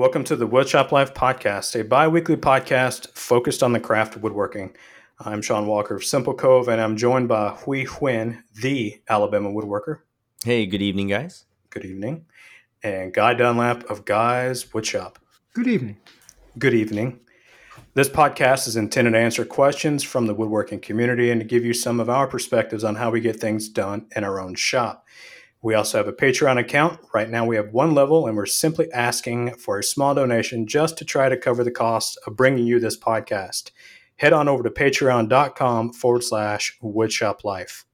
Welcome to the Woodshop Life podcast, a bi weekly podcast focused on the craft of woodworking. I'm Sean Walker of Simple Cove, and I'm joined by Huy Huynh, the Alabama woodworker. Hey, good evening, guys. Good evening. And Guy Dunlap of Guy's Woodshop. Good evening. Good evening. This podcast is intended to answer questions from the woodworking community and to give you some of our perspectives on how we get things done in our own shop. We also have a Patreon account. Right now, we have one level, and we're simply asking for a small donation just to try to cover the cost of bringing you this podcast. Head on over to patreon.com forward slash woodshop life.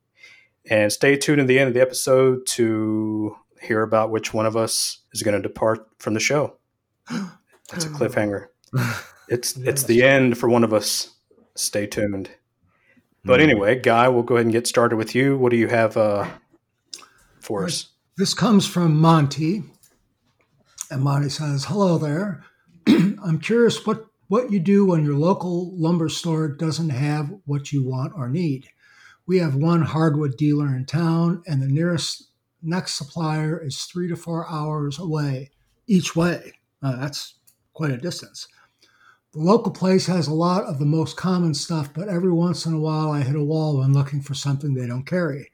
And stay tuned at the end of the episode to hear about which one of us is going to depart from the show. That's a cliffhanger. It's it's the end for one of us. Stay tuned. But hmm. anyway, Guy, we'll go ahead and get started with you. What do you have uh, for us? This comes from Monty. And Monty says, Hello there. I'm curious what, what you do when your local lumber store doesn't have what you want or need. We have one hardwood dealer in town, and the nearest next supplier is three to four hours away each way. That's quite a distance. The local place has a lot of the most common stuff, but every once in a while I hit a wall when looking for something they don't carry.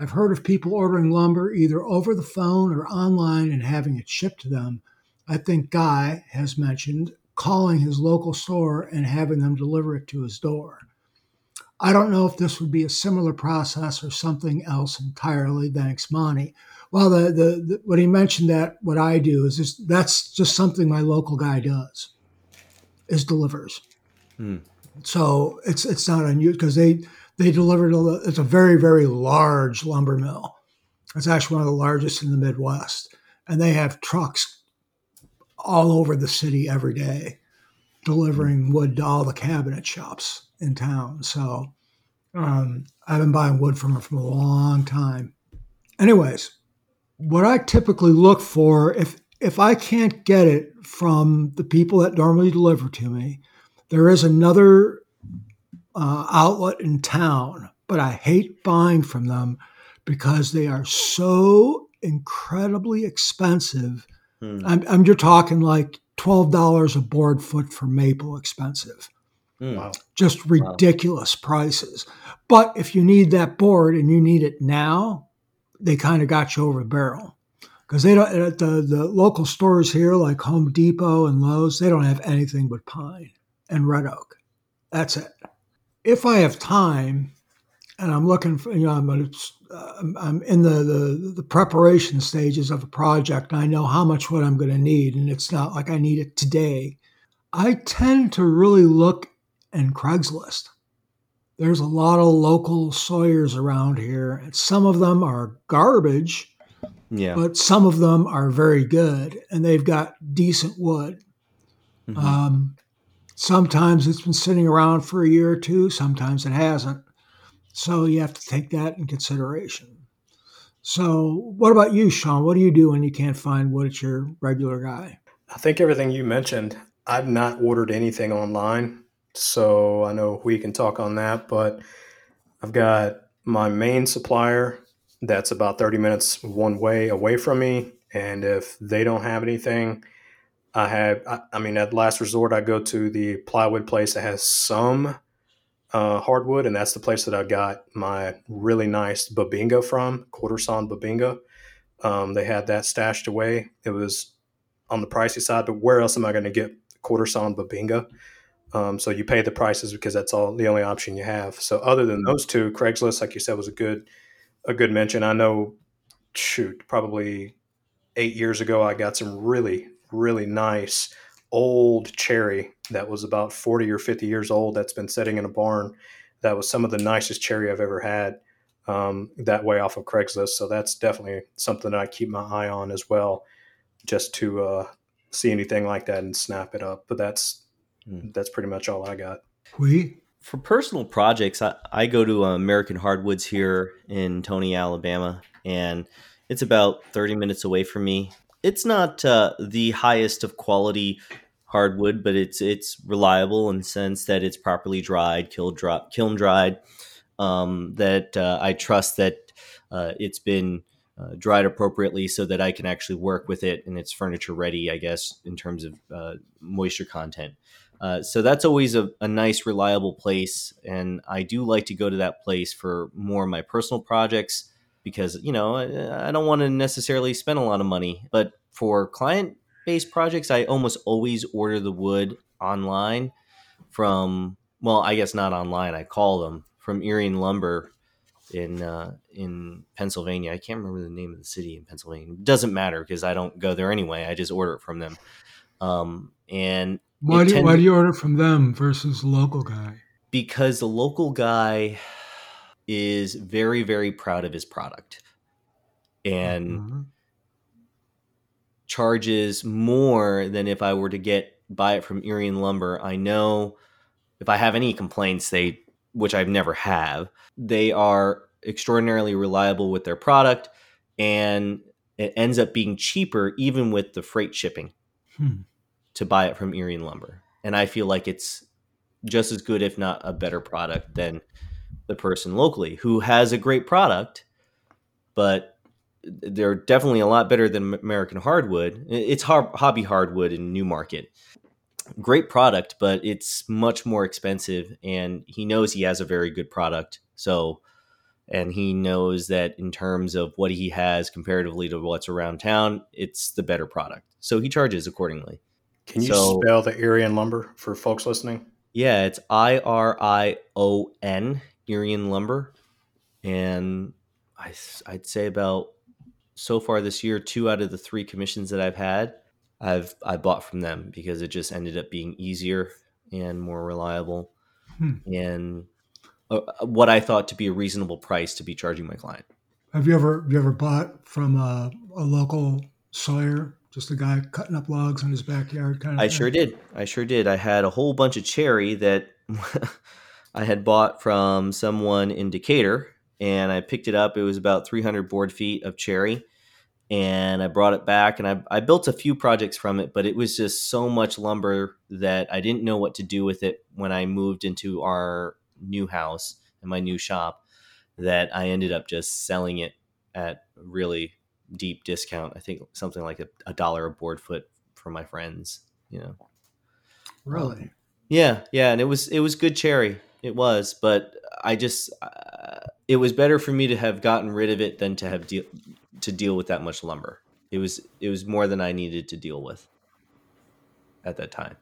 I've heard of people ordering lumber either over the phone or online and having it shipped to them. I think Guy has mentioned calling his local store and having them deliver it to his door. I don't know if this would be a similar process or something else entirely. Thanks, Monty. Well, the, the, the when he mentioned that, what I do is just, that's just something my local guy does is delivers. Hmm. So it's it's not unusual because they they deliver to it's a very very large lumber mill. It's actually one of the largest in the Midwest, and they have trucks all over the city every day delivering wood to all the cabinet shops in town. So um, I've been buying wood from them for a long time. Anyways, what I typically look for if if I can't get it from the people that normally deliver to me, there is another uh, outlet in town, but I hate buying from them because they are so incredibly expensive. Hmm. I'm, I'm, you're talking like twelve dollars a board foot for maple expensive. Hmm. Wow. Just ridiculous wow. prices. But if you need that board and you need it now, they kind of got you over the barrel because they don't at the, the local stores here like home depot and lowes they don't have anything but pine and red oak that's it if i have time and i'm looking for you know i'm, uh, I'm in the, the, the preparation stages of a project i know how much wood i'm going to need and it's not like i need it today i tend to really look in craigslist there's a lot of local sawyers around here and some of them are garbage yeah. But some of them are very good and they've got decent wood. Mm-hmm. Um, sometimes it's been sitting around for a year or two, sometimes it hasn't. So you have to take that in consideration. So, what about you, Sean? What do you do when you can't find wood at your regular guy? I think everything you mentioned. I've not ordered anything online, so I know we can talk on that. But I've got my main supplier that's about 30 minutes one way away from me. And if they don't have anything, I have, I, I mean, at last resort, I go to the plywood place that has some uh, hardwood, and that's the place that I got my really nice Bubinga from, quarter sawn Bubinga. Um, they had that stashed away. It was on the pricey side, but where else am I going to get quarter sawn Bubinga? Um, so you pay the prices because that's all the only option you have. So other than those two, Craigslist, like you said, was a good a good mention. I know, shoot, probably eight years ago, I got some really, really nice old cherry that was about 40 or 50 years old that's been sitting in a barn. That was some of the nicest cherry I've ever had um, that way off of Craigslist. So that's definitely something that I keep my eye on as well, just to uh, see anything like that and snap it up. But that's mm. that's pretty much all I got. We for personal projects, I, I go to uh, American Hardwoods here in Toney, Alabama, and it's about 30 minutes away from me. It's not uh, the highest of quality hardwood, but it's it's reliable in the sense that it's properly dried, kiln, kiln dried. Um, that uh, I trust that uh, it's been uh, dried appropriately so that I can actually work with it and it's furniture ready, I guess, in terms of uh, moisture content. Uh, so that's always a, a, nice, reliable place. And I do like to go to that place for more of my personal projects because, you know, I, I don't want to necessarily spend a lot of money. But for client based projects, I almost always order the wood online from, well, I guess not online, I call them from Irion Lumber in uh, in Pennsylvania. I can't remember the name of the city in Pennsylvania. It doesn't matter because I don't go there anyway. I just order it from them. Um, and why do, why do you order from them versus local guy? Because the local guy is very very proud of his product and mm-hmm. charges more than if I were to get buy it from Irion Lumber. I know if I have any complaints, they which I've never have, they are extraordinarily reliable with their product and it ends up being cheaper even with the freight shipping hmm. to buy it from Irion Lumber. And I feel like it's just as good, if not a better product than the person locally who has a great product, but they're definitely a lot better than American hardwood. It's hobby hardwood in Newmarket great product, but it's much more expensive. And he knows he has a very good product. So, and he knows that in terms of what he has comparatively to what's around town, it's the better product. So he charges accordingly. Can you so, spell the Irion lumber for folks listening? Yeah, it's I R I O N, Irion lumber. And I, I'd say about so far this year, two out of the three commissions that I've had I've I bought from them because it just ended up being easier and more reliable, hmm. and uh, what I thought to be a reasonable price to be charging my client. Have you ever have you ever bought from a, a local sawyer, just a guy cutting up logs in his backyard? Kind of. I thing? sure did. I sure did. I had a whole bunch of cherry that I had bought from someone in Decatur, and I picked it up. It was about 300 board feet of cherry and I brought it back and I, I built a few projects from it, but it was just so much lumber that I didn't know what to do with it when I moved into our new house and my new shop that I ended up just selling it at really deep discount. I think something like a, a dollar a board foot for my friends, you know. Really? Um, yeah, yeah, and it was it was good cherry. It was, but I just uh, it was better for me to have gotten rid of it than to have deal to deal with that much lumber. It was it was more than I needed to deal with at that time.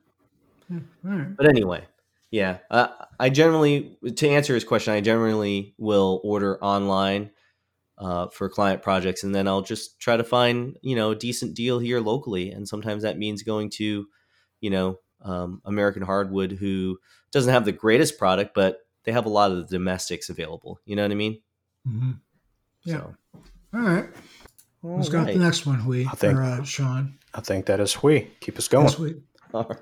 Hmm, but anyway, yeah, uh, I generally to answer his question, I generally will order online uh, for client projects, and then I'll just try to find you know a decent deal here locally, and sometimes that means going to you know um, American Hardwood, who doesn't have the greatest product, but they have a lot of the domestics available. You know what I mean? Mm-hmm. Yeah. So. All right. All Who's right. got the next one? We I think, or uh, Sean? I think that is we. Keep us going. Yes. All right.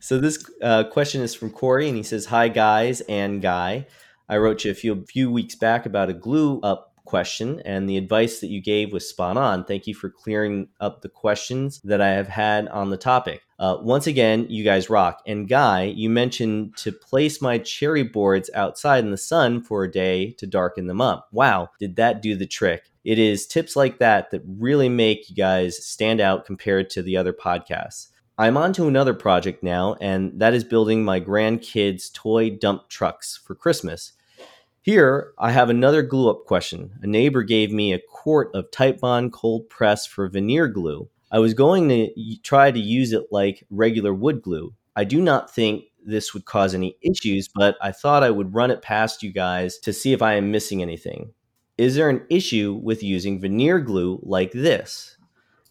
So this uh, question is from Corey, and he says, "Hi guys and guy, I wrote you a few few weeks back about a glue up question, and the advice that you gave was spot on. Thank you for clearing up the questions that I have had on the topic. Uh, once again, you guys rock. And Guy, you mentioned to place my cherry boards outside in the sun for a day to darken them up. Wow, did that do the trick? It is tips like that that really make you guys stand out compared to the other podcasts. I'm on to another project now, and that is building my grandkids' toy dump trucks for Christmas. Here, I have another glue up question. A neighbor gave me a quart of Titebond cold press for veneer glue. I was going to try to use it like regular wood glue. I do not think this would cause any issues, but I thought I would run it past you guys to see if I am missing anything. Is there an issue with using veneer glue like this?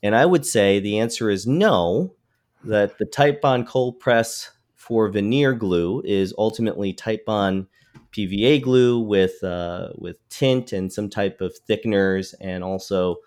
And I would say the answer is no, that the Titebond cold press for veneer glue is ultimately Titebond PVA glue with uh, with tint and some type of thickeners and also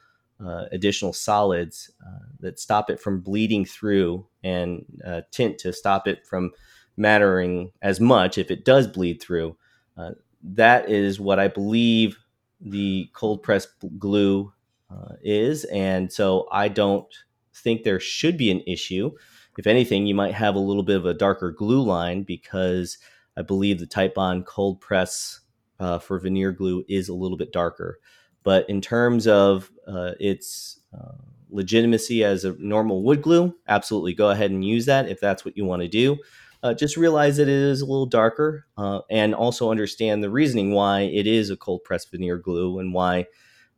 uh, additional solids uh, that stop it from bleeding through and uh, tint to stop it from mattering as much if it does bleed through. Uh, that is what I believe the cold press glue uh, is, and so I don't think there should be an issue. If anything, you might have a little bit of a darker glue line because I believe the Titebond cold press uh, for veneer glue is a little bit darker. But in terms of uh, its uh, legitimacy as a normal wood glue, absolutely go ahead and use that if that's what you want to do. Uh, just realize that it is a little darker uh, and also understand the reasoning why it is a cold press veneer glue and why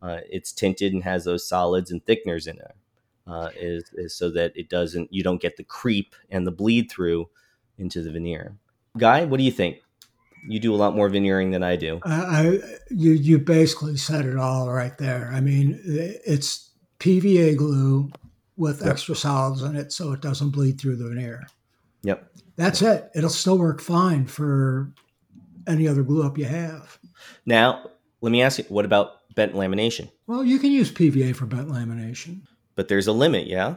uh, it's tinted and has those solids and thickeners in it. Is, is so that it doesn't you don't get the creep and the bleed through into the veneer. Guy, what do you think? You do a lot more veneering than I do. I, I you you basically said it all right there. I mean, it's PVA glue with Yep. extra solids in it, so it doesn't bleed through the veneer. Yep. That's it. It'll still work fine for any other glue up you have. Now, let me ask you, what about bent lamination? Well, you can use PVA for bent lamination. But there's a limit, yeah?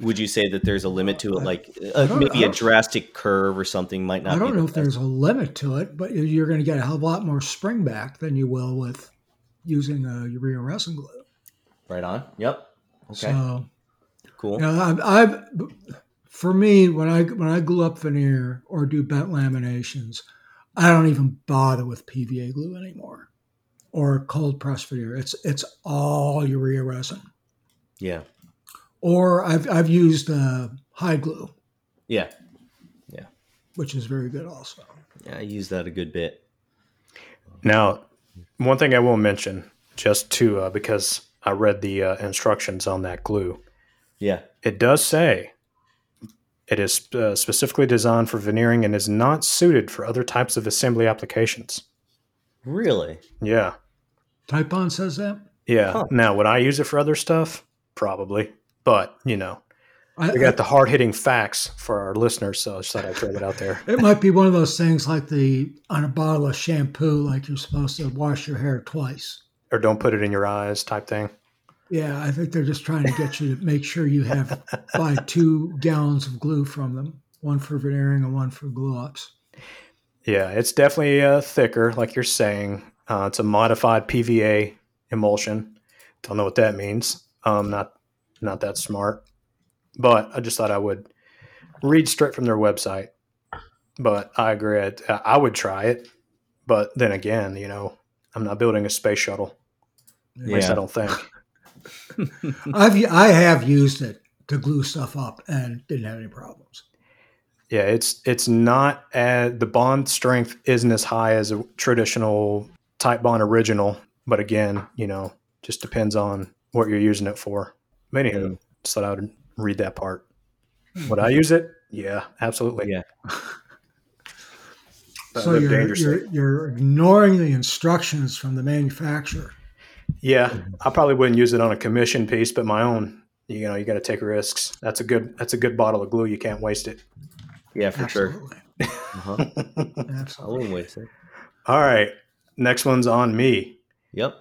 Would you say that there's a limit to it, like uh, maybe a drastic curve or something might not I don't know the if there's a limit to it, but you're going to get a hell of a lot more spring back than you will with using a urea resin glue. Right on. Yep. Okay. So, cool. you know, I've, I've for me when I when I glue up veneer or do bent laminations, I don't even bother with PVA glue anymore or cold press veneer. It's it's all urea resin. Yeah. Or I've I've used uh, hide glue, Yeah. Yeah, which is very good also. Yeah. I use that a good bit. Now, one thing I will mention, just to uh, because I read the uh, instructions on that glue, Yeah. it does say it is uh, specifically designed for veneering and is not suited for other types of assembly applications. Really? Yeah, Titebond says that. yeah. Huh. Now, would I use it for other stuff? Probably, but you know, I, we got the hard hitting facts for our listeners, so I just thought I'd throw that out there. It might be one of those things like the on a bottle of shampoo, like you're supposed to wash your hair twice. Or don't put it in your eyes, type thing. Yeah, I think they're just trying to get you to make sure you have buy two gallons of glue from them, one for veneering and one for glue ups. Yeah, it's definitely uh, thicker, like you're saying. Uh, it's a modified PVA emulsion. Don't know what that means. Um, not not that smart, but I just thought I would read straight from their website. But I agree, I, I would try it. But then again, you know, I'm not building a space shuttle. At least Yeah. I don't think. I've I have used it to glue stuff up and didn't have any problems. Yeah, it's it's not as, the bond strength isn't as high as a traditional Titebond original, but again, you know, just depends on what you're using it for. But anywho, Yeah. just thought I would read that part. Would I use it? Yeah, absolutely. Yeah. So you're, you're you're ignoring the instructions from the manufacturer. yeah, I probably wouldn't use it on a commission piece, but my own. You know, you got to take risks. That's a good. That's a good bottle of glue. You can't waste it. Yeah, for sure. Absolutely. Uh-huh. I Absolutely. wouldn't waste it. All right, next one's on me. Yep.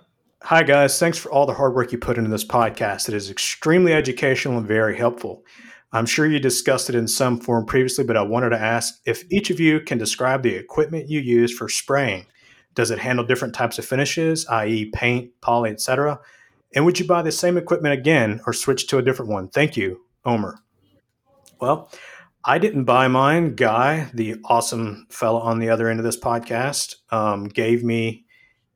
Hi, guys. Thanks for all the hard work you put into this podcast. It is extremely educational and very helpful. I'm sure you discussed it in some form previously, but I wanted to ask if each of you can describe the equipment you use for spraying. Does it handle different types of finishes, i.e., paint, poly, etc.? And would you buy the same equipment again or switch to a different one? Thank you, Omer. Well, I didn't buy mine. Guy, the awesome fella on the other end of this podcast, um, gave me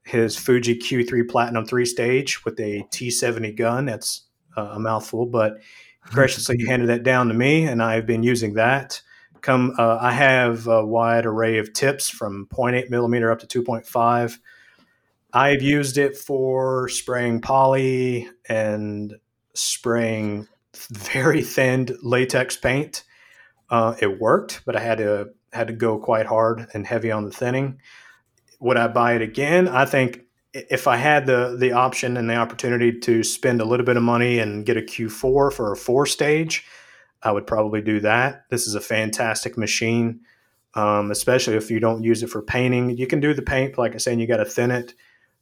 his Fuji Q3 Platinum three stage with a T70 gun. That's uh, a mouthful, but graciously handed that down to me, and I've been using that. Come, uh, I have a wide array of tips from 0.8 millimeter up to 2.5. I've used it for spraying poly and spraying very thinned latex paint. Uh, it worked, but I had to had to go quite hard and heavy on the thinning. Would I buy it again? I think if I had the the option and the opportunity to spend a little bit of money and get a Q4 for a four stage, I would probably do that. This is a fantastic machine, um, especially if you don't use it for painting. You can do the paint, like I said, you got to thin it.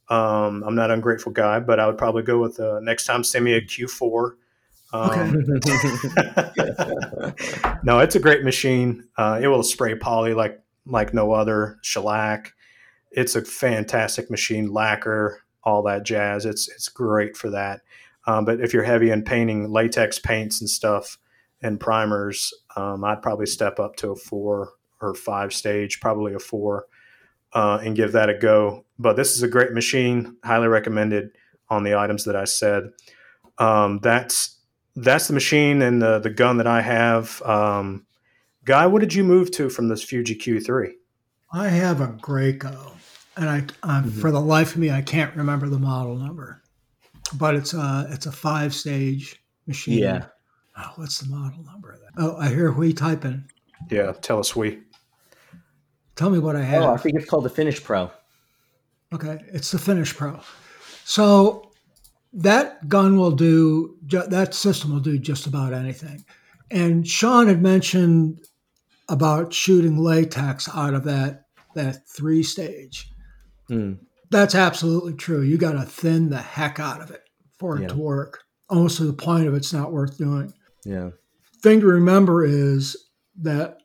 Um, I'm not an ungrateful guy, but I would probably go with uh, next time send me a Q4. Um, no, it's a great machine. Uh, it will spray poly like like no other. Shellac. It's a fantastic machine. Lacquer, all that jazz. It's it's great for that. Um, but if you're heavy in painting latex paints and stuff and primers, um, I'd probably step up to a four or five stage, probably a four. uh, and give that a go. But this is a great machine, highly recommended on the items that I said. Um, that's that's the machine and the the gun that I have. Um, Guy, what did you move to from this Fuji Q3? I have a Graco, and I, I Mhm. for the life of me, I can't remember the model number, but it's a it's a five stage machine. Yeah. Oh, what's the model number of that? Oh, I hear we typing. Yeah, tell us we. Tell me what I have. Oh, I think it's called the Finish Pro. Okay, it's the Finish Pro. So that gun will do that system will do just about anything. And Sean had mentioned about shooting latex out of that that three stage. Hmm. That's absolutely true. You got to thin the heck out of it for it Yeah. to work, almost to the point of it's not worth doing. Yeah. Thing to remember is that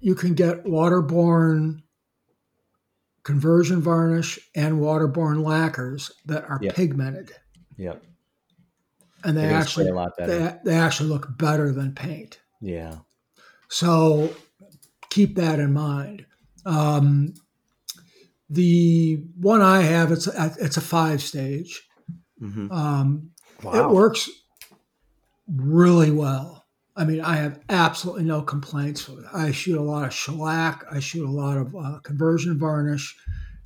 you can get waterborne conversion varnish and waterborne lacquers that are pigmented, Yep. and they They're gonna spray actually a lot they, they actually look better than paint. yeah. So keep that in mind. Um, the one I have it's a, it's a five stage. hmm Um, Wow. It works really well. I mean, I have absolutely no complaints with it. I shoot a lot of shellac. I shoot a lot of uh, conversion varnish,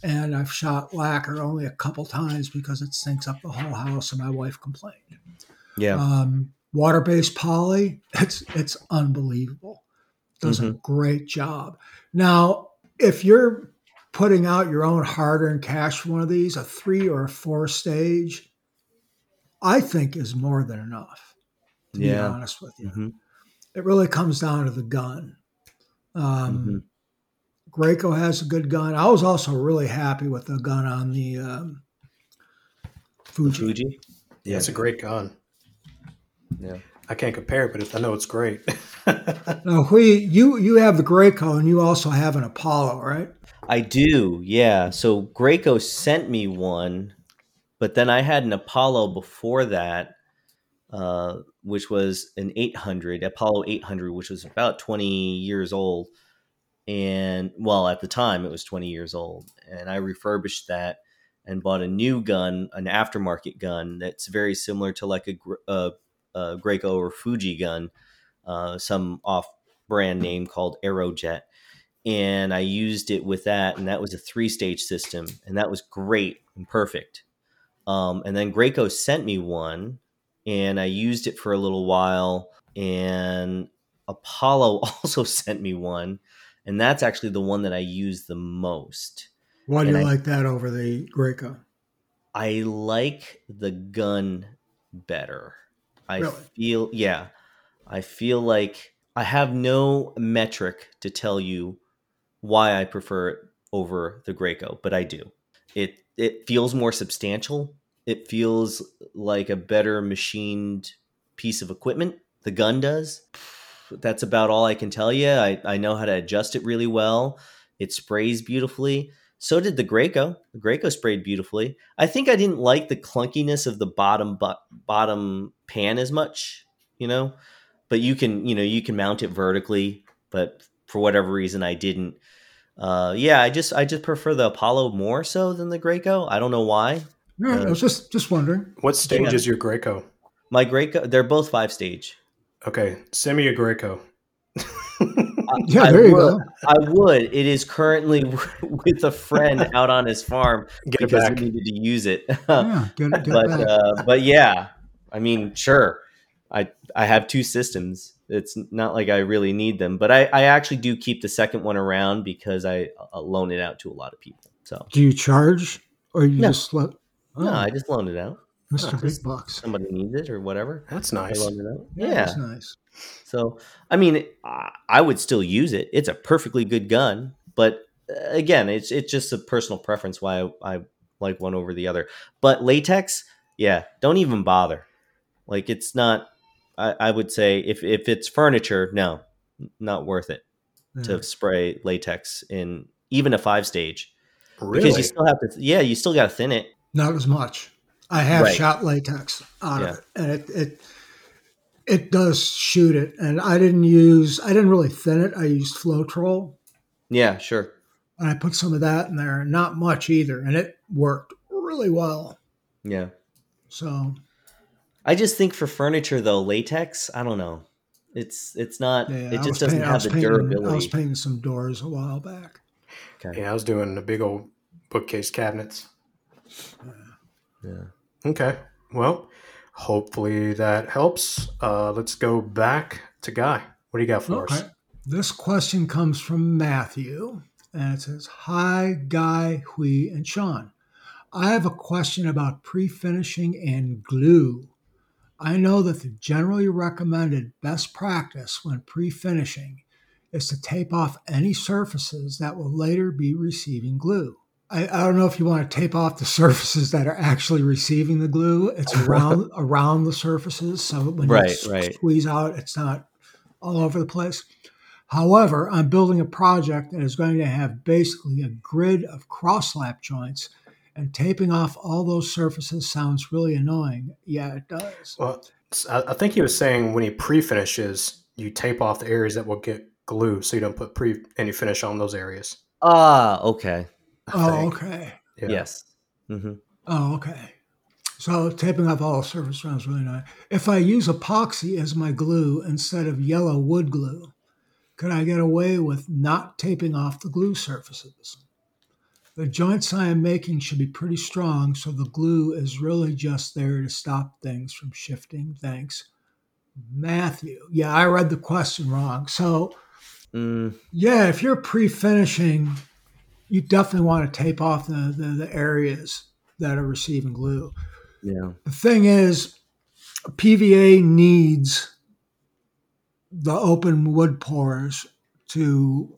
and I've shot lacquer only a couple times because it sinks up the whole house, and my wife complained. Yeah. Um, water-based poly, it's it's unbelievable. Does a great job. Now, if you're putting out your own hard-earned cash for one of these, a three or a four stage, I think is more than enough. To be honest with you, hmm it really comes down to the gun. Um, Graco has a good gun. I was also really happy with the gun on the um, Fuji. Fuji. yeah, it's a great gun. Yeah. I can't compare it, but it, I know it's great. Now, we you you have the Graco and you also have an Apollo, right? I do, yeah. So Graco sent me one, but then I had an Apollo before that, uh, which was an 800, Apollo 800, which was about 20 years old. And well, at the time, it was 20 years old. And I refurbished that and bought a new gun, an aftermarket gun that's very similar to like a, uh, a Graco or Fuji gun, uh, some off brand name called Aerojet and I used it with that, and that was a three stage system, and that was great and perfect. Um, and then Graco sent me one, and I used it for a little while, and Apollo also sent me one, and that's actually the one that I use the most. Why do And you I- like that over the Graco? I like the gun better. I Really? feel yeah. I feel like I have no metric to tell you why I prefer it over the Graco, but I do. It it feels more substantial. It feels like a better machined piece of equipment. The gun does. That's about all I can tell you. I, I know how to adjust it really well. It sprays beautifully. So did the Graco. The Graco sprayed beautifully. I think I didn't like the clunkiness of the bottom bottom pan as much, you know. But you can, you know, you can mount it vertically. But for whatever reason, I didn't. Uh, yeah, I just I just prefer the Apollo more so than the Graco. I don't know why. No, I was just just wondering. what stage Yeah. is your Graco? My Graco, they're both five stage. Okay, send me a Graco. Yeah, I there you would, go. I would. It is currently with a friend out on his farm Get because we needed to use it. Yeah, get it, get but back. uh, but yeah, I mean, sure. I I have two systems. It's not like I really need them, but I, I actually do keep the second one around because I uh, loan it out to a lot of people. So do you charge or you No. just let? Oh, no, I just loan it out. Mr. no, Big just- Bucks. Somebody needs it or whatever. That's I nice. loan it out. Yeah, Yeah. that's nice. So, I mean, I I would still use it. It's a perfectly good gun, but uh, again, it's it's just a personal preference why I, I like one over the other. But latex, yeah, don't even bother. Like it's not. I, I would say if if it's furniture, no, not worth it Yeah. to hmm. spray latex in even a five stage Really? because you still have to. Yeah, you still got to thin it. Not as much. I have Right. shot latex out Yeah. of it, and it, it it does shoot it. And I didn't use I didn't really thin it. I used Floetrol, Yeah, sure. And I put some of that in there, not much either, and it worked really well. Yeah. So I just think for furniture though, latex, I don't know. It's it's not yeah, it I just was doesn't painting- have the painting- I was painting some doors a while back. Okay. Yeah, I was doing the big old bookcase cabinets. Yeah. Okay. Well, hopefully that helps. Uh, let's go back to Guy. What do you got for us? Okay. This question comes from Matthew, and it says, "Hi, Guy, Huy, and Sean. I have a question about pre-finishing and glue. I know that the generally recommended best practice when pre-finishing is to tape off any surfaces that will later be receiving glue. I, I don't know if you want to tape off the surfaces that are actually receiving the glue. It's around around the surfaces, so when Right, you right. squeeze out, it's not all over the place. However, I'm building a project that is going to have basically a grid of cross lap joints, and taping off all those surfaces sounds really annoying. Yeah, it does. Well, I think he was saying when he pre-finishes, you tape off the areas that will get glue, so you don't put pre any finish on those areas. Ah, okay. Oh, okay. Yeah. Yes. hmm Oh, okay. So taping off all the surface sounds really nice. If I use epoxy as my glue instead of yellow wood glue, could I get away with not taping off the glue surfaces? The joints I am making should be pretty strong, so the glue is really just there to stop things from shifting. Thanks. Matthew. Yeah, I read the question wrong. So, Mm, yeah, if you're pre-finishing, you definitely want to tape off the, the, the areas that are receiving glue. yeah. The thing is, PVA needs the open wood pores to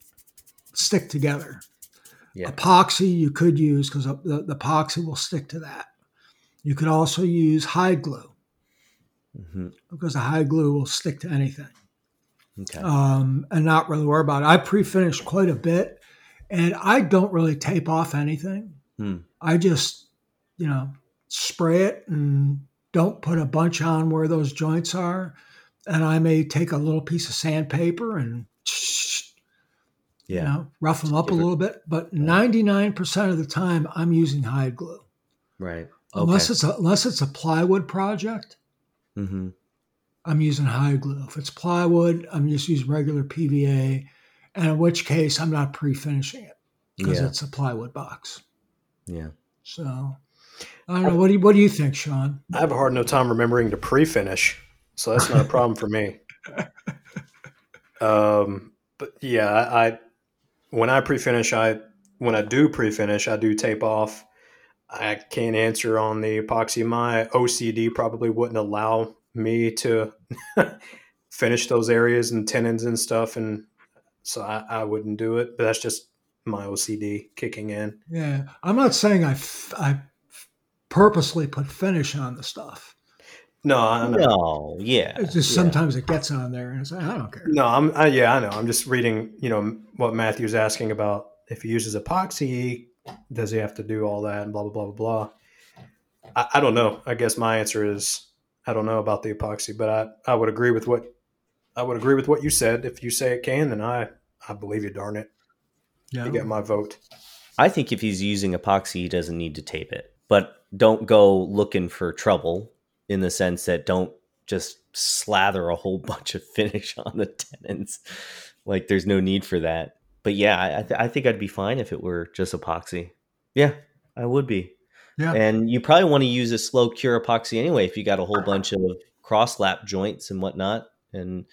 stick together. Yeah. Epoxy you could use because the, the epoxy will stick to that. You could also use hide glue hmm because the hide glue will stick to anything Okay. um, and not really worry about it. I pre-finished quite a bit, and I don't really tape off anything. Hmm. I just, you know, spray it and don't put a bunch on where those joints are. And I may take a little piece of sandpaper and, you yeah. know, rough them up a little bit. But 99% of the time, I'm using hide glue. Right. Unless it's a, unless it's a plywood project, hmm I'm using hide glue. If it's plywood, I'm just using regular PVA, and in which case I'm not pre-finishing it because Yeah. it's a plywood box. Yeah. So I don't know. What do you What do you think, Sean? I have a hard no time remembering to pre-finish, so that's not a problem for me. Um, but yeah, I, I when I pre-finish, I when I do pre-finish, I do tape off. I can't answer on the epoxy. My OCD probably wouldn't allow me to finish those areas and tenons and stuff, and so I, I wouldn't do it. But that's just my OCD kicking in. Yeah, I'm not saying I f- I purposely put finish on the stuff. No, I know. No. Yeah. It's just yeah. sometimes it gets on there, and it's like, I don't care. No, I'm I, yeah, I know. I'm just reading. You know what Matthew's asking about. If he uses epoxy, does he have to do all that and blah blah blah blah blah? I, I don't know. I guess my answer is I don't know about the epoxy, but I, I would agree with what I would agree with what you said. If you say it can, then I I believe you. Darn it, Yeah, you get my vote. I think if he's using epoxy, he doesn't need to tape it. But don't go looking for trouble in the sense that don't just slather a whole bunch of finish on the tenons. Like there's no need for that. But yeah, I, I th- I think I'd be fine if it were just epoxy. Yeah, I would be. Yeah. And you probably want to use a slow cure epoxy anyway if you got a whole bunch of cross lap joints and whatnot, and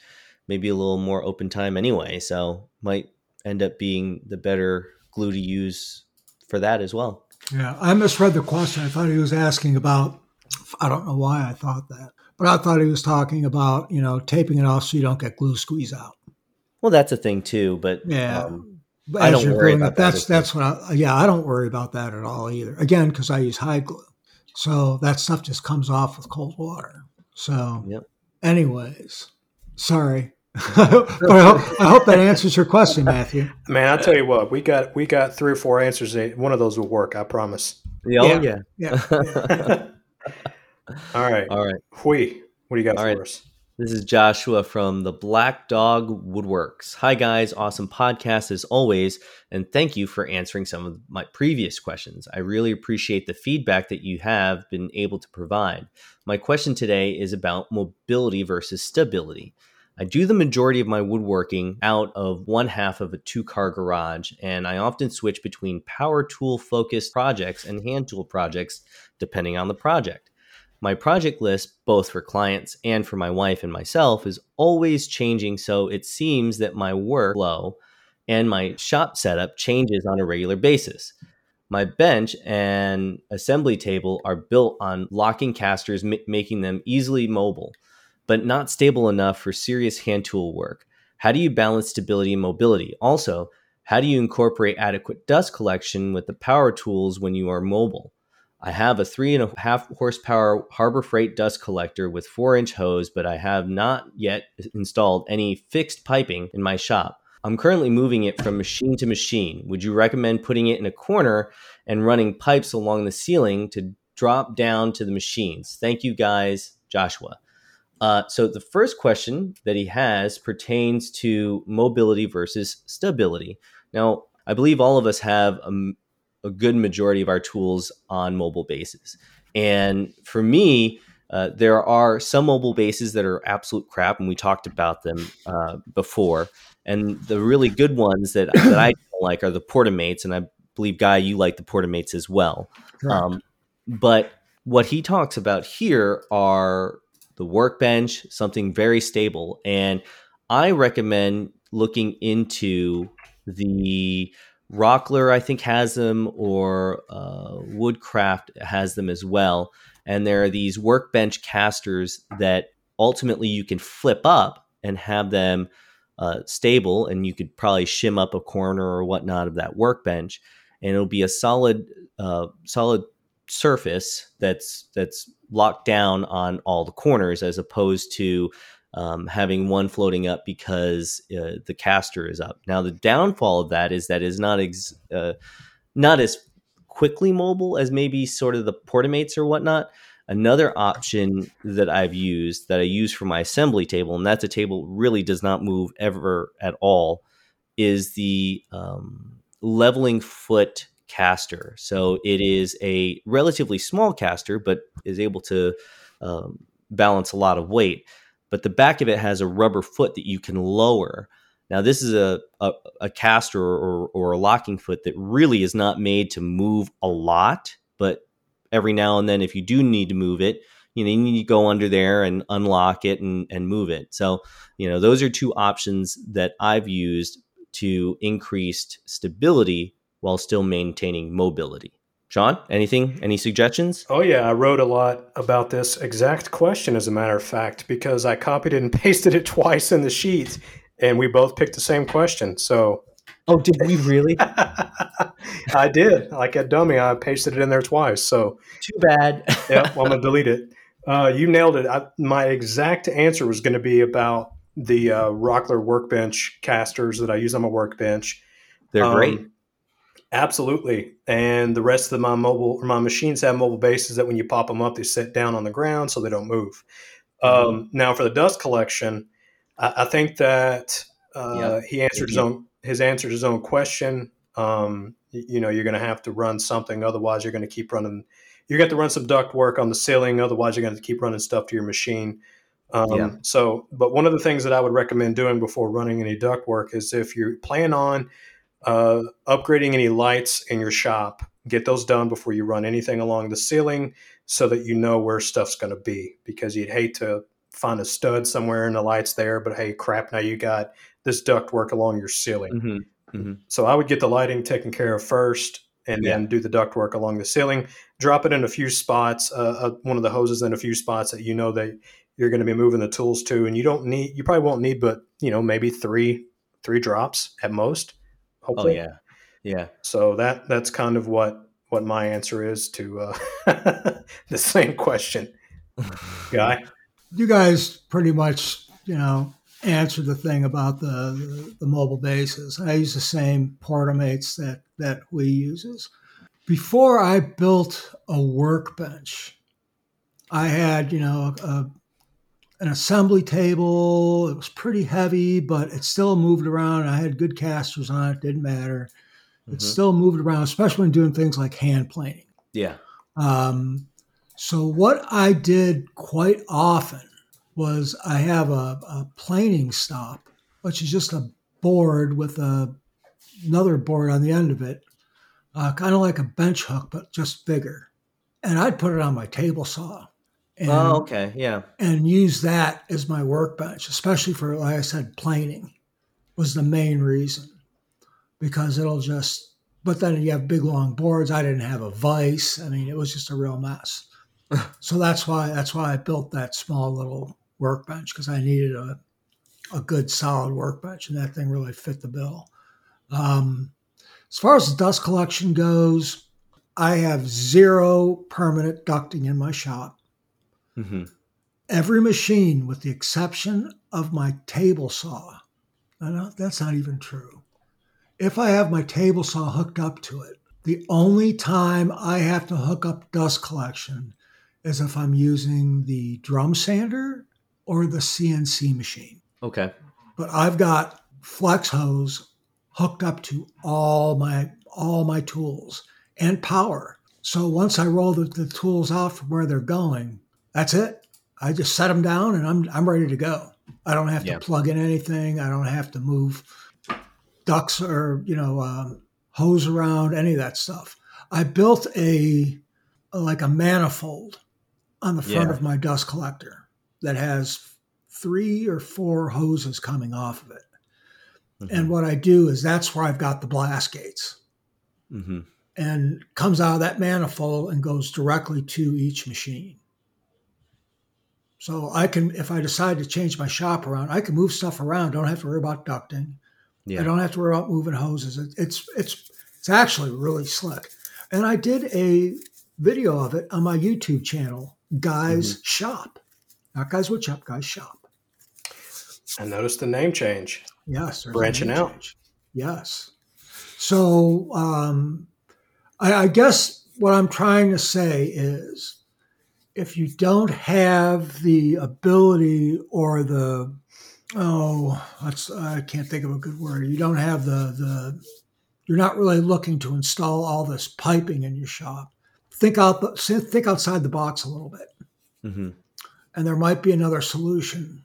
maybe a little more open time anyway. So might end up being the better glue to use for that as well. yeah. I misread the question. I thought he was asking about. I don't know why I thought that, but I thought he was talking about you know taping it off so you don't get glue squeeze out. Well, that's a thing too, but Yeah. um, But I don't you're worry about it, that That's that's what. I, yeah, I don't worry about that at all either. Again, because I use hide glue, so that stuff just comes off with cold water. So, Yep. anyways, sorry. but I hope, I hope that answers your question, Matthew. Man, I'll tell you what, we got we got three or four answers. One of those will work. I promise. yeah, oh, Yeah. yeah. Yeah. All right, All right. Huy, what do you got All for right. us? This is Joshua from the Black Dog Woodworks. Hi, guys. Awesome podcast as always. And thank you for answering some of my previous questions. I really appreciate the feedback that you have been able to provide. My question today is about mobility versus stability. I do the majority of my woodworking out of one half of a two car garage, and I often switch between power tool focused projects and hand tool projects depending on the project. My project list, both for clients and for my wife and myself, is always changing. So it seems that my workflow and my shop setup changes on a regular basis. My bench and assembly table are built on locking casters, m- making them easily mobile, but not stable enough for serious hand tool work. How do you balance stability and mobility? Also, how do you incorporate adequate dust collection with the power tools when you are mobile? I have a three and a half horsepower Harbor Freight dust collector with four inch hose, but I have not yet installed any fixed piping in my shop. I'm currently moving it from machine to machine. Would you recommend putting it in a corner and running pipes along the ceiling to drop down to the machines? Thank you, guys. Joshua. Uh, so the first question that he has pertains to mobility versus stability. Now, I believe all of us have a a good majority of our tools on mobile bases. And for me, uh, there are some mobile bases that are absolute crap, and we talked about them uh, before. And the really good ones that, that I like are the Portamates, and I believe Guy, you like the Portamates as well. Um, but what he talks about here are the workbench, something very stable, and I recommend looking into the Rockler, I think, has them, or uh, Woodcraft has them as well. And there are these workbench casters that ultimately you can flip up and have them uh, stable, and you could probably shim up a corner or whatnot of that workbench, and it'll be a solid, uh, solid surface that's that's locked down on all the corners, as opposed to um, having one floating up because uh, the caster is up. Now, the downfall of that is that is not ex- uh, not as quickly mobile as maybe sort of the Portamates or whatnot. Another option that I've used that I use for my assembly table, and that's a table really does not move ever at all, is the um, leveling foot caster. So it is a relatively small caster, but is able to um, balance a lot of weight but the back of it has a rubber foot that you can lower. Now, this is a, a, a caster or, or a locking foot that really is not made to move a lot, but every now and then, if you do need to move it, you know, you need to go under there and unlock it and, and move it. So, you know, those are two options that I've used to increase stability while still maintaining mobility. Sean, anything, any suggestions? Oh, yeah. I wrote a lot about this exact question, as a matter of fact, because I copied it and pasted it twice in the sheet, and we both picked the same question. So, oh, did we really? I did. Like a dummy, I pasted it in there twice. So, too bad. yeah, well, I'm going to delete it. Uh, you nailed it. I, my exact answer was going to be about the uh, Rockler workbench casters that I use on my workbench. They're um, great Absolutely. And the rest of my mobile my machines have mobile bases that when you pop them up, they sit down on the ground so they don't move. Mm-hmm. Um, now for the dust collection, I, I think that uh, yep. he answered his own his answered his own question. Um, you, you know, you're going to have to run something, otherwise you're going to keep running. You're going to run some duct work on the ceiling, otherwise you're going to keep running stuff to your machine. Um, yeah. So, but one of the things that I would recommend doing before running any duct work is if you plan on uh, upgrading any lights in your shop. Get those done before you run anything along the ceiling so that you know where stuff's going to be because you'd hate to find a stud somewhere and the light's there, but hey, crap, now you got this duct work along your ceiling. Mm-hmm. Mm-hmm. So I would get the lighting taken care of first and yeah. then do the duct work along the ceiling. Drop it in a few spots, uh, uh, one of the hoses in a few spots that you know that you're going to be moving the tools to, and you don't need, you probably won't need, but you know, maybe three, three drops at most. Oh, hopefully. Oh yeah, yeah. So that that's kind of what what my answer is to uh, the same question, guy. You guys pretty much you know answered the thing about the, the, the mobile bases. I use the same Portamates that that we uses. Before I built a workbench, I had you know a, an assembly table. It was pretty heavy, but it still moved around. I had good casters on it, didn't matter. It Mhm. still moved around, especially when doing things like hand planing. Yeah. Um, so what I did quite often was I have a, a planing stop, which is just a board with a, another board on the end of it, uh, kind of like a bench hook, but just bigger. And I'd put it on my table saw. And, oh, okay. Yeah. and use that as my workbench, especially for, like I said, planing was the main reason because it'll just, but then you have big long boards. I didn't have a vice. I mean, it was just a real mess. so that's why, that's why I built that small little workbench because I needed a, a good solid workbench and that thing really fit the bill. Um, as far as the dust collection goes, I have zero permanent ducting in my shop hmm every machine with the exception of my table saw. That's not even true. If I have my table saw hooked up to it, the only time I have to hook up dust collection is if I'm using the drum sander or the CNC machine. Okay. But I've got flex hose hooked up to all my all my tools and power. So once I roll the, the tools out from where they're going, that's it. I just set them down and I'm I'm ready to go. I don't have Yeah. to plug in anything. I don't have to move ducts or you know um, hose around any of that stuff. I built a like a manifold on the front Yeah. of my dust collector that has three or four hoses coming off of it. And what I do is that's where I've got the blast gates hmm and comes out of that manifold and goes directly to each machine. So I can, if I decide to change my shop around, I can move stuff around. Don't have to worry about ducting. Yeah. I don't have to worry about moving hoses. It, it's it's it's actually really slick. And I did a video of it on my YouTube channel, Guys Shop, not Guys Woodshop, Guys Shop. I noticed the name change. Yes, Branching out. change. Yes. So um, I, I guess what I'm trying to say is, if you don't have the ability or the oh, that's I can't think of a good word. You don't have the the you're not really looking to install all this piping in your shop. Think out the, think outside the box a little bit, hmm and there might be another solution.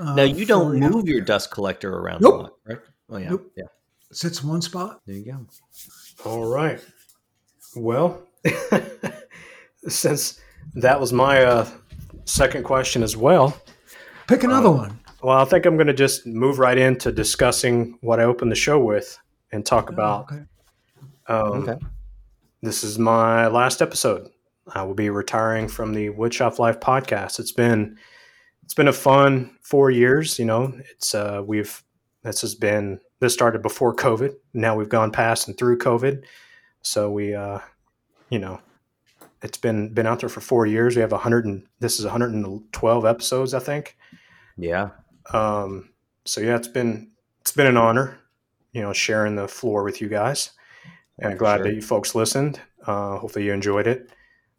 uh, Now you don't for you. move your dust collector around Nope. a lot, right? Oh yeah. Nope. Yeah. It sits in one spot. There you go. All right. Well, since that was my uh, second question as well, Pick another one. well, I think I'm going to just move right into discussing what I opened the show with and talk about. Okay. Um, Okay. This is my last episode. I will be retiring from the Woodshop Life podcast. It's been it's been a fun four years. You know, it's uh, we've this has been this started before COVID. Now we've gone past and through COVID, so we uh, you know it's been been out there for four years. We have a hundred and this is 112 episodes, I think. Yeah. Um, so yeah, it's been it's been an honor, you know, sharing the floor with you guys, and I'm glad Sure. that you folks listened. Uh, hopefully you enjoyed it.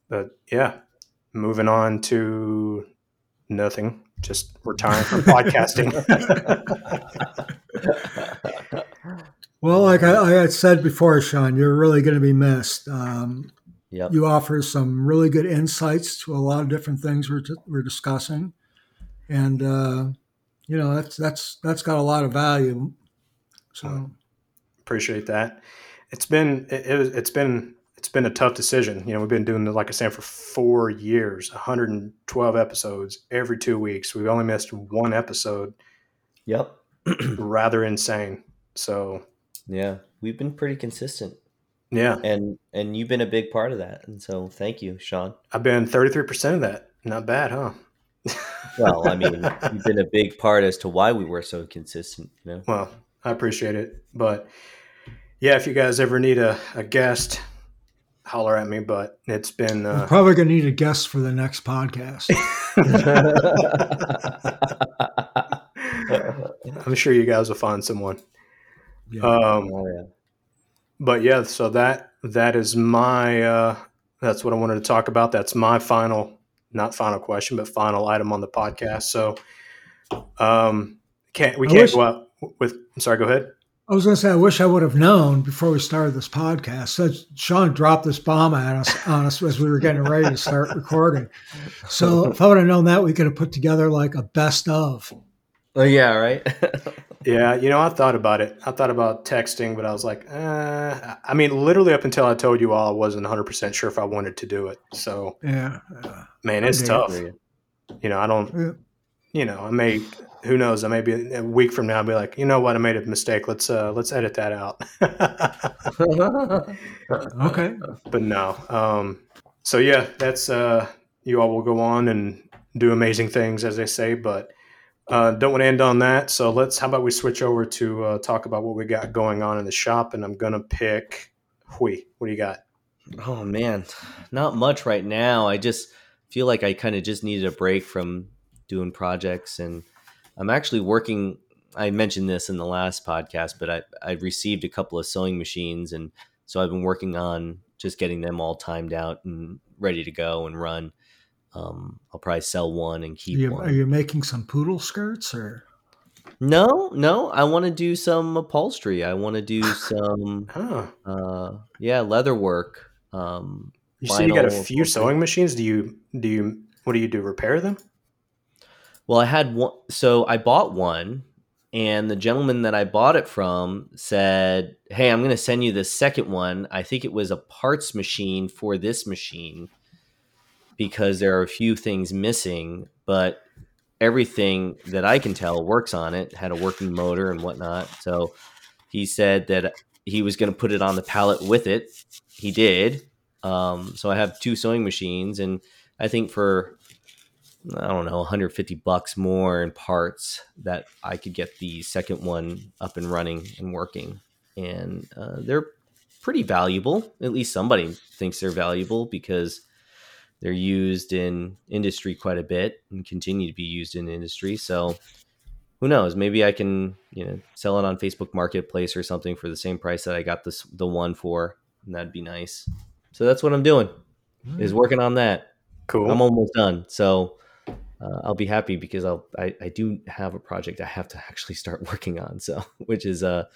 But yeah, moving on to nothing, just retiring from podcasting. Well, like I, I had said before, Sean, you're really going to be missed. Um, Yep. you offer some really good insights to a lot of different things we're, we're discussing, and uh, you know that's that's that's got a lot of value. So Appreciate that. It's been it, it, it's been it's been a tough decision. You know, we've been doing it like I said for four years, 112 episodes every two weeks. We've only missed one episode. Yep. Rather insane. So Yeah. We've been pretty consistent. Yeah, And and you've been a big part of that. And so thank you, Sean. I've been 33% of that. Not bad, huh? Well, I mean, you've been a big part as to why we were so consistent, you know. Well, I appreciate it. But yeah, if you guys ever need a, a guest, holler at me. But it's been, we're uh, probably going to need a guest for the next podcast. I'm sure you guys will find someone. Yeah. Um, oh yeah. But yeah, so that that is my uh, that's what I wanted to talk about. That's my final not final question, but final item on the podcast. So, um, can't we I can't wish- go out with? I'm sorry. Go ahead. I was going to say, I wish I would have known before we started this podcast. So Sean dropped this bomb at us on us as we were getting ready to start recording. So if I would have known that, we could have put together like a best of. Oh yeah, right. Yeah, you know, I thought about it. I thought about texting, but I was like, uh, I mean, literally up until I told you all, I wasn't 100 percent sure if I wanted to do it. So, Yeah. yeah. man, it's Okay. tough. You know, I don't. Yeah. You know, I may. Who knows? I may be a week from now. I'll be like, you know what? I made a mistake. Let's uh, let's edit that out. Okay. but no. Um, so yeah, that's uh, you all will go on and do amazing things, as they say. But uh, don't want to end on that. So let's. How about we switch over to uh, talk about what we got going on in the shop? And I'm gonna pick Huy. What do you got? Oh man, not much right now. I just feel like I kind of just needed a break from doing projects, and I'm actually working. I mentioned this in the last podcast, but I I received a couple of sewing machines, and so I've been working on just getting them all timed out and ready to go and run. Um, I'll probably sell one and keep you, one. are you making some poodle skirts or? No, no, I want to do some upholstery. I want to do some, Huh. uh, yeah, leather work. Um, You said you got a Vinyl few sewing machines. Do you do you what do you do? Repair them? Well, I had one. So I bought one, and the gentleman that I bought it from said, Hey, I'm going to send you the second one. I think it was a parts machine for this machine because there are a few things missing, but everything that I can tell works on it, had a working motor and whatnot. So he said that he was going to put it on the pallet with it. He did. Um, so I have two sewing machines, and I think for I don't know, 150 bucks more in parts that I could get the second one up and running and working. And uh, they're pretty valuable. At least somebody thinks they're valuable because they're used in industry quite a bit and continue to be used in industry. So who knows? Maybe I can, you know, sell it on Facebook Marketplace or something for the same price that I got this the one for, and that'd be nice. So that's what I'm doing. Is working on that. Cool. I'm almost done. So uh, I'll be happy because I'll I, I do have a project I have to actually start working on. So which is a,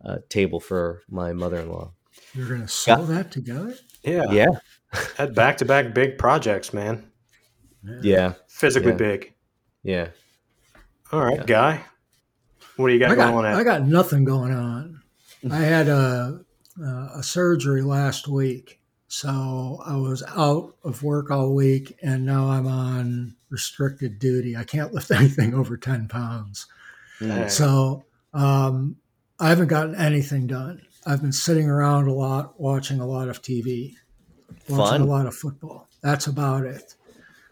a table for my mother-in-law. You're going to sew that together? yeah. Yeah, Had back to back big projects, man. yeah, Physically Yeah. big. yeah. All right, Yeah. guy. What do you got, I got, going on? I got nothing going on. I had a, a surgery last week. So I was out of work all week and now I'm on restricted duty. I can't lift anything over 10 pounds. So um, I haven't gotten anything done. I've been sitting around a lot, watching a lot of TV, watching Fun. a lot of football. That's about it.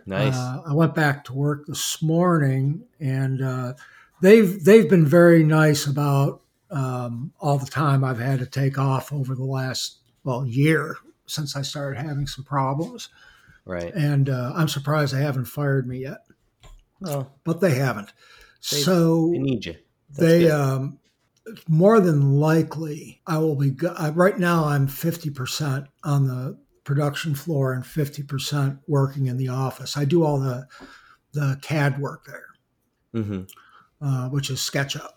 Nice. Uh, I went back to work this morning, and uh, they've they've been very nice about um, all the time I've had to take off over the last well year since I started having some problems, right. and uh, I'm surprised they haven't fired me yet, Well, but they haven't. They- so I need you. That's they um, more than likely I will be go- I, right now. I'm fifty percent on the production floor and fifty percent working in the office. I do all the the CAD work there, Mhm. uh, which is SketchUp.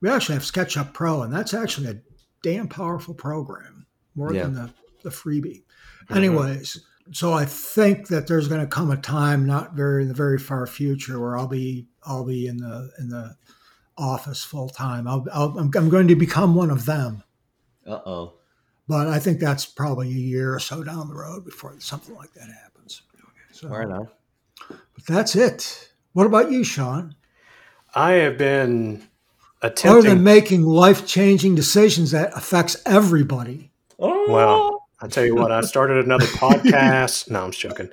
We actually have SketchUp Pro, and that's actually a damn powerful program, more Yeah. than the the freebie. Mhm. Anyways, so I think that there's going to come a time, not very in the very far future, where I'll be I'll be in the in the office full time. I'll, I'll I'm, I'm going to become one of them, Uh-oh. But I think that's probably a year or so down the road before something like that happens. So, All right now. but that's it. What about you, Sean? I have been Other than making life changing decisions that affects everybody. well, I tell you what, I started another podcast. No, I'm just joking.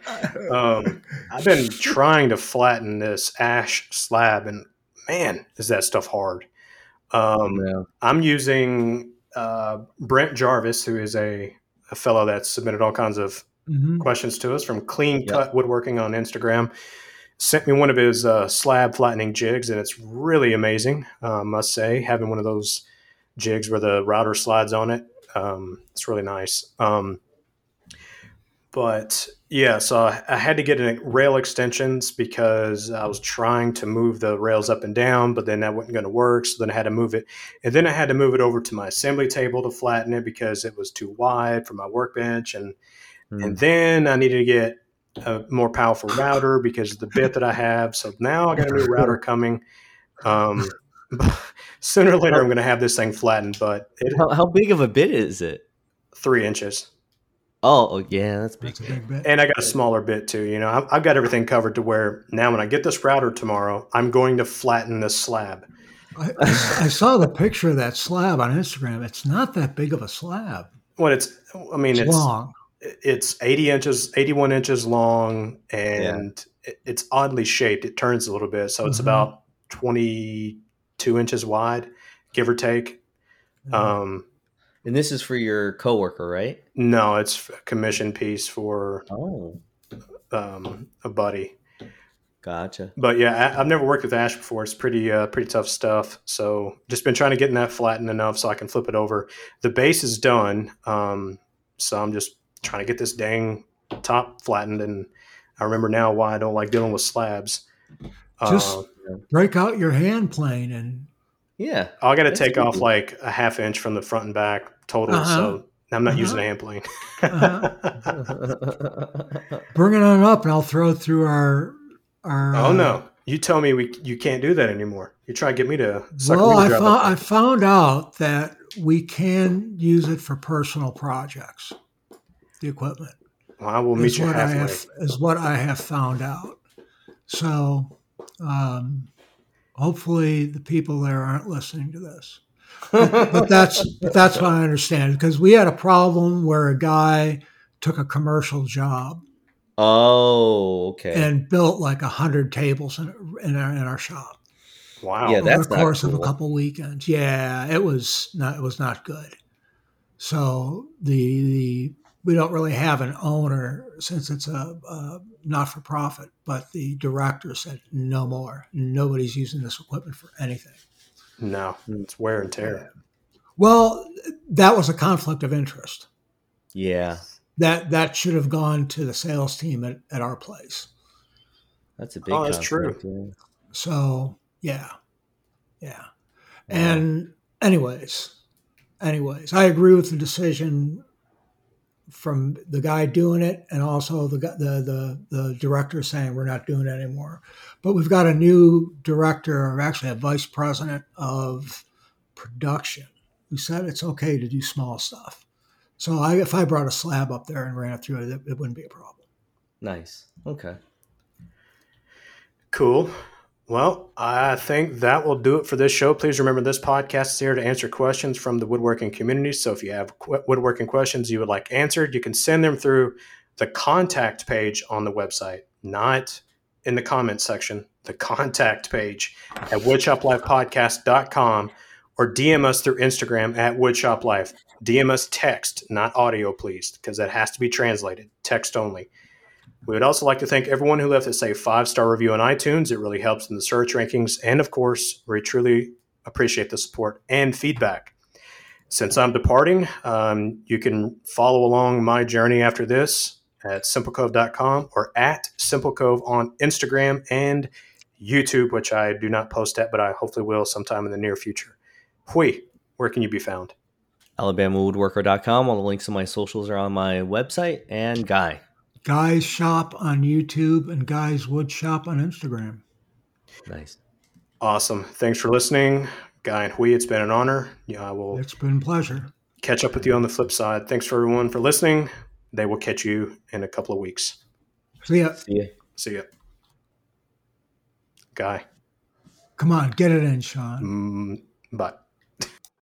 Um, I've been trying to flatten this ash slab, and man, is that stuff hard. Um, No. I'm using uh, Brent Jarvis, who is a, a fellow that's submitted all kinds of Mhm. questions to us from Clean Yep. Cut Woodworking on Instagram. Sent me one of his uh, slab flattening jigs, and it's really amazing. Uh, must say, having one of those jigs where the router slides on it, um, it's really nice. Um, but Yeah, so I, had to get an, rail extensions because I was trying to move the rails up and down, but then that wasn't going to work. So then I had to move it, and then I had to move it over to my assembly table to flatten it because it was too wide for my workbench, and Hmm. and then I needed to get a more powerful router because of the bit that I have. So now I got a new router coming. Um, sooner or later, I'm going to have this thing flattened, but it, How, how big of a bit is it? three inches. Oh, oh, yeah, that's big. That's a big bit. And I got a smaller bit too. You know, I've, I've got everything covered to where now when I get this router tomorrow, I'm going to flatten this slab. I, I saw the picture of that slab on Instagram. It's not that big of a slab. When it's, I mean, It's, it's long. it's 80 inches, 81 inches long, and it it's oddly shaped. It turns a little bit, so it's Mhm. about 22 inches wide, give or take. Um, And this is for your coworker, right? no, it's a commission piece for Oh, um, a buddy. gotcha. but yeah, I, I've never worked with ash before. It's pretty uh, pretty tough stuff. So just been trying to get that flattened enough so I can flip it over. The base is done, um, so I'm just trying to get this dang top flattened. And I remember now why I don't like dealing with slabs. Just- Uh, Break out your hand plane and Yeah. I got to That's take off like a half inch from the front and back total. Uh-huh. So I'm not Uh-huh. using a hand plane. Uh-huh. bring it on up, and I'll throw it through our our. oh uh, no! You tell me we you can't do that anymore. You try to get me to Well, me to I found I found out that we can use it for personal projects. The equipment. Well, I will meet you halfway. have is what I have found out. So, um, hopefully, the people there aren't listening to this. But that's but that's what I understand because we had a problem where a guy took a commercial job oh, okay. and built like a hundred tables in, in our in our shop Wow. Yeah, over that's the not course of a couple weekends. Yeah, it was not it was not good. So the the we don't really have an owner since it's a, a not for profit, but the director said no more. Nobody's using this equipment for anything. No, it's wear and tear. Well, that was a conflict of interest. yeah, That that should have gone to the sales team at, at our place. that's a big. Oh, that's true. conflict, yeah. So yeah, yeah. And anyways, anyways, I agree with the decision from the guy doing it, and also the the the the director saying we're not doing it anymore. But we've got a new director, or actually a vice president of production, who said it's okay to do small stuff. So I, if I brought a slab up there and ran it through it, it wouldn't be a problem. Nice. Okay. Cool. Well, I think that will do it for this show. Please remember this podcast is here to answer questions from the woodworking community. So if you have woodworking questions you would like answered, you can send them through the contact page on the website, not in the comment section, the contact page at woodshoplifepodcast.com or DM us through Instagram at woodshoplife. DM us text, not audio, please, because that has to be translated, text only. We would also like to thank everyone who left us a five star review on iTunes. It really helps in the search rankings. And of course, we truly appreciate the support and feedback. Since I'm departing, um, you can follow along my journey after this at simplecove.com or at simplecove on Instagram and YouTube, which I do not post at, but I hopefully will sometime in the near future. Huy, where can you be found? AlabamaWoodworker.com. All the links to my socials are on my website. And Guy. Guys Shop on YouTube and Guys Wood Shop on Instagram. Nice. Awesome. Thanks for listening. Guy and Huy, it's been an honor. Yeah, I will It's been a pleasure. catch up with you on the flip side. Thanks for everyone for listening. They will catch you in a couple of weeks. See ya. See ya. See ya. Guy. Come on, get it in, Sean. Mm, bye.